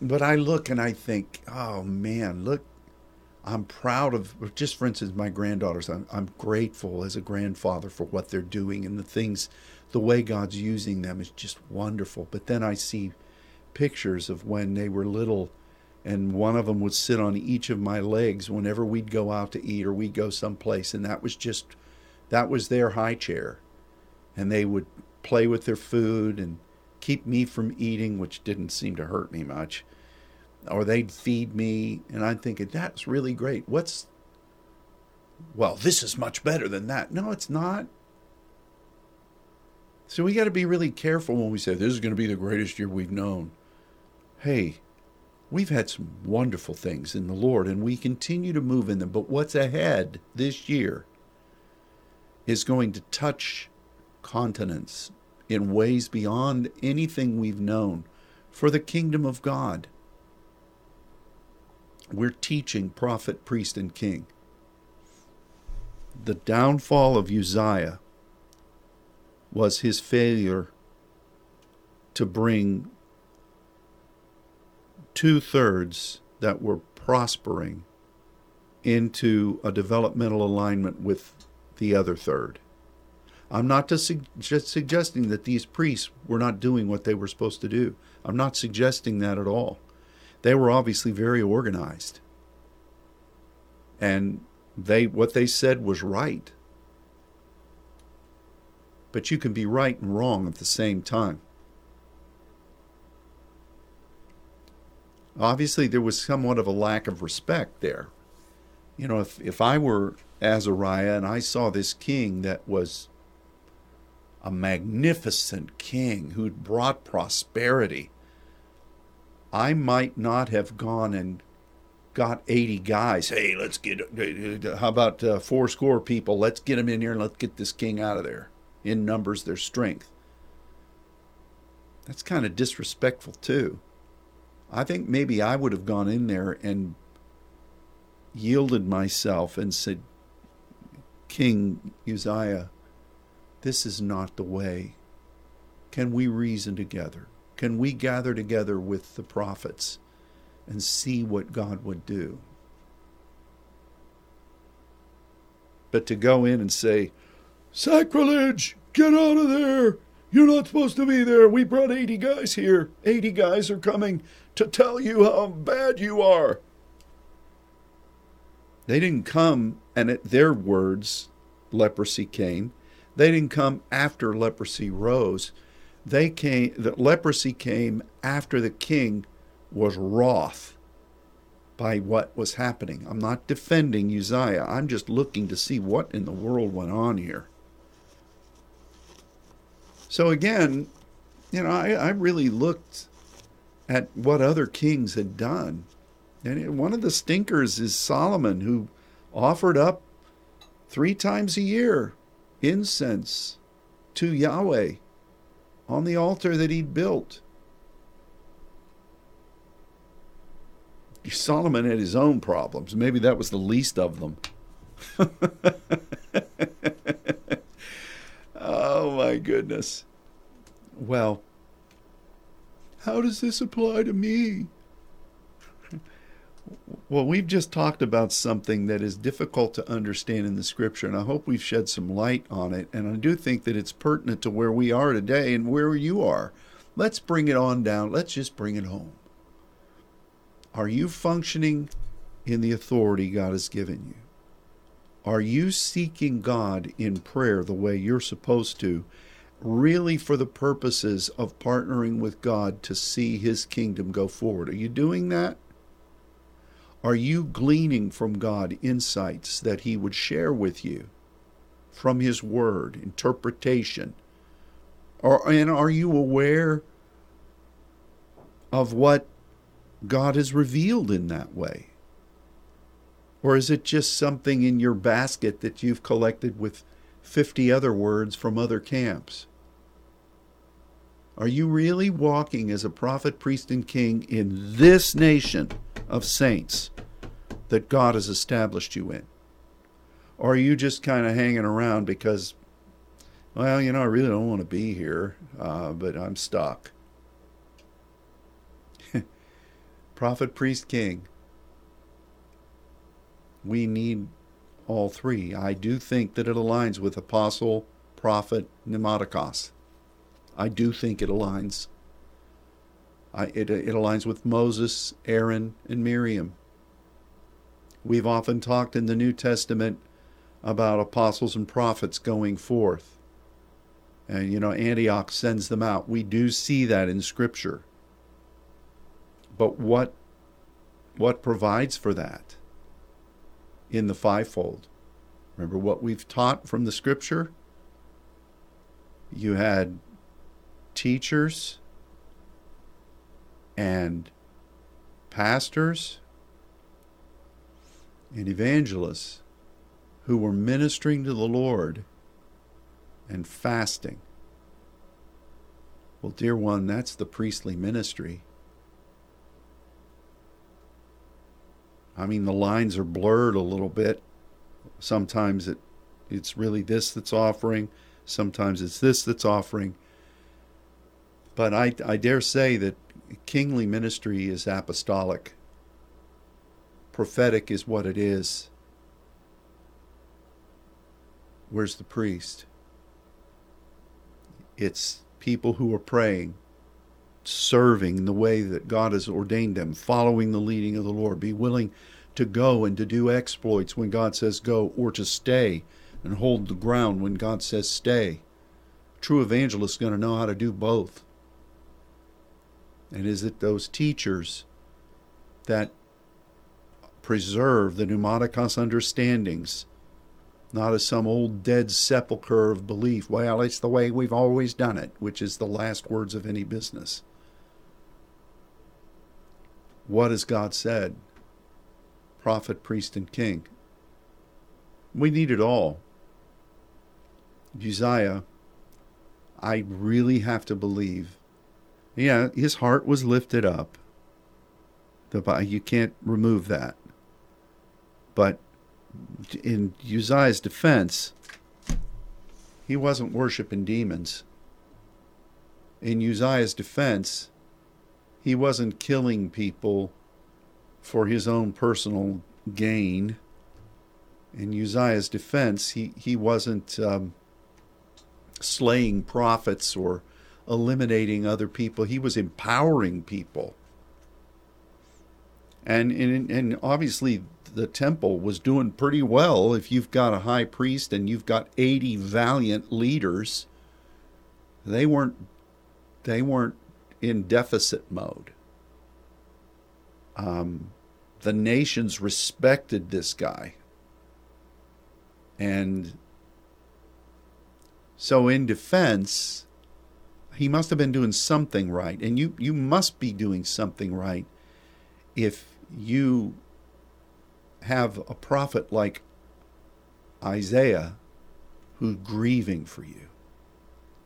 but I look and I think, oh man, look I'm proud of, just for instance, my granddaughters. I'm, I'm grateful as a grandfather for what they're doing and the things, the way God's using them is just wonderful. But then I see pictures of when they were little, and one of them would sit on each of my legs whenever we'd go out to eat or we'd go someplace, and that was just, that was their high chair. And they would play with their food and keep me from eating, which didn't seem to hurt me much or they'd feed me, and I'm thinking, that's really great. What's, well, this is much better than that. No, it's not. So we got to be really careful when we say this is going to be the greatest year we've known. Hey, we've had some wonderful things in the Lord, and we continue to move in them. But what's ahead this year is going to touch continents in ways beyond anything we've known for the kingdom of God we're teaching prophet, priest, and king. The downfall of Uzziah was his failure to bring two thirds that were prospering into a developmental alignment with the other third. I'm not just suggesting that these priests were not doing what they were supposed to do. I'm not suggesting that at all they were obviously very organized. And they what they said was right. But you can be right and wrong at the same time. Obviously, there was somewhat of a lack of respect there. You know, if, if I were Azariah and I saw this king that was a magnificent king who'd brought prosperity, I might not have gone and got 80 guys. Hey, let's get, how about uh, four score people? Let's get them in here and let's get this king out of there. In numbers, their strength. That's kind of disrespectful, too. I think maybe I would have gone in there and yielded myself and said, King Uzziah, this is not the way. Can we reason together? Can we gather together with the prophets and see what God would do? But to go in and say, Sacrilege! Get out of there! You're not supposed to be there. We brought 80 guys here. 80 guys are coming to tell you how bad you are. They didn't come, and at their words, leprosy came. They didn't come after leprosy rose they came that leprosy came after the king was wroth by what was happening. I'm not defending Uzziah. I'm just looking to see what in the world went on here. So again, you know, I, I really looked at what other kings had done. And one of the stinkers is Solomon, who offered up three times a year incense to Yahweh on the altar that he'd built. Solomon had his own problems. Maybe that was the least of them. oh my goodness. Well, how does this apply to me? Well, we've just talked about something that is difficult to understand in the scripture, and I hope we've shed some light on it. And I do think that it's pertinent to where we are today and where you are. Let's bring it on down. Let's just bring it home. Are you functioning in the authority God has given you? Are you seeking God in prayer the way you're supposed to, really for the purposes of partnering with God to see His kingdom go forward? Are you doing that? Are you gleaning from God insights that He would share with you from His Word, interpretation? Or, and are you aware of what God has revealed in that way? Or is it just something in your basket that you've collected with 50 other words from other camps? Are you really walking as a prophet, priest, and king in this nation of saints that God has established you in? Or are you just kind of hanging around because, well, you know, I really don't want to be here, uh, but I'm stuck? prophet, priest, king. We need all three. I do think that it aligns with apostle, prophet, pneumatikos. I do think it aligns. I, it, it aligns with Moses, Aaron, and Miriam. We've often talked in the New Testament about apostles and prophets going forth. And, you know, Antioch sends them out. We do see that in Scripture. But what what provides for that in the fivefold? Remember what we've taught from the scripture? You had teachers and pastors and evangelists who were ministering to the Lord and fasting. Well, dear one, that's the priestly ministry. I mean, the lines are blurred a little bit. Sometimes it, it's really this that's offering, sometimes it's this that's offering. But I, I dare say that kingly ministry is apostolic. Prophetic is what it is. Where's the priest? It's people who are praying, serving the way that God has ordained them, following the leading of the Lord, be willing to go and to do exploits when God says go, or to stay and hold the ground when God says stay. True evangelist is going to know how to do both. And is it those teachers that preserve the pneumatikos understandings, not as some old dead sepulchre of belief, well, it's the way we've always done it, which is the last words of any business. What has God said? Prophet, priest, and king. We need it all. Uzziah, I really have to believe. Yeah, his heart was lifted up. The, you can't remove that. But in Uzziah's defense, he wasn't worshiping demons. In Uzziah's defense, he wasn't killing people for his own personal gain. In Uzziah's defense, he, he wasn't um, slaying prophets or eliminating other people, he was empowering people. And, and, and obviously, the temple was doing pretty well if you've got a high priest and you've got 80 valiant leaders. They weren't, they weren't in deficit mode. Um, the nations respected this guy. And so, in defense, he must have been doing something right. And you, you must be doing something right if you have a prophet like Isaiah who's grieving for you,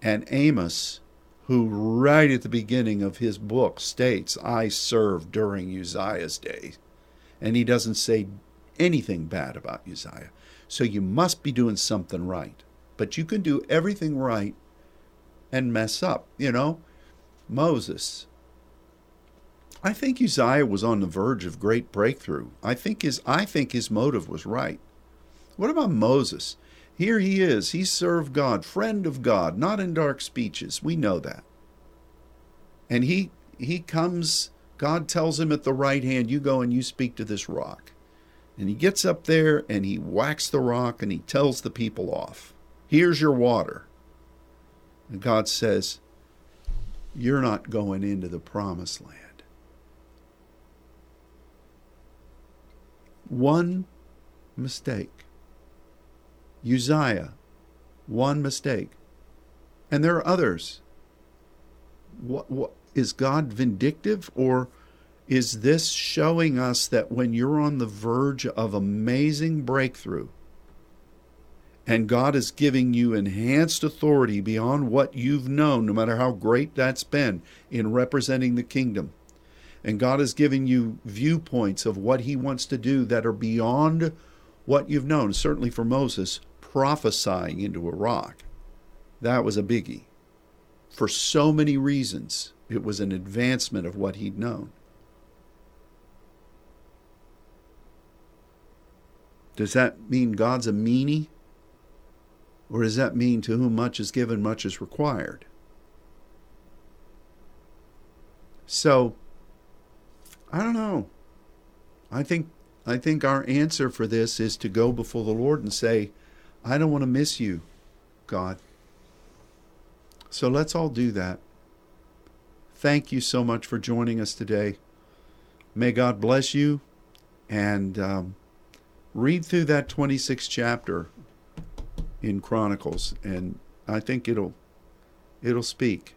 and Amos, who right at the beginning of his book states, I served during Uzziah's days. And he doesn't say anything bad about Uzziah. So you must be doing something right. But you can do everything right and mess up. You know, Moses. I think Uzziah was on the verge of great breakthrough. I think his I think his motive was right. What about Moses? Here he is. He served God, friend of God, not in dark speeches. We know that. And he he comes, God tells him at the right hand, you go and you speak to this rock. And he gets up there and he whacks the rock and he tells the people off. Here's your water. And God says, You're not going into the promised land. One mistake. Uzziah, one mistake. And there are others. What, what is God vindictive or is this showing us that when you're on the verge of amazing breakthrough and God is giving you enhanced authority beyond what you've known, no matter how great that's been in representing the kingdom, and God is giving you viewpoints of what He wants to do that are beyond what you've known, certainly for Moses, prophesying into a rock. That was a biggie. For so many reasons, it was an advancement of what he'd known. Does that mean God's a meanie? Or does that mean to whom much is given, much is required? So, I don't know. I think I think our answer for this is to go before the Lord and say, I don't want to miss you, God. So let's all do that. Thank you so much for joining us today. May God bless you and um, read through that 26th chapter in Chronicles, and I think it'll it'll speak.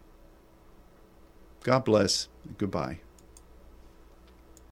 God bless. Goodbye.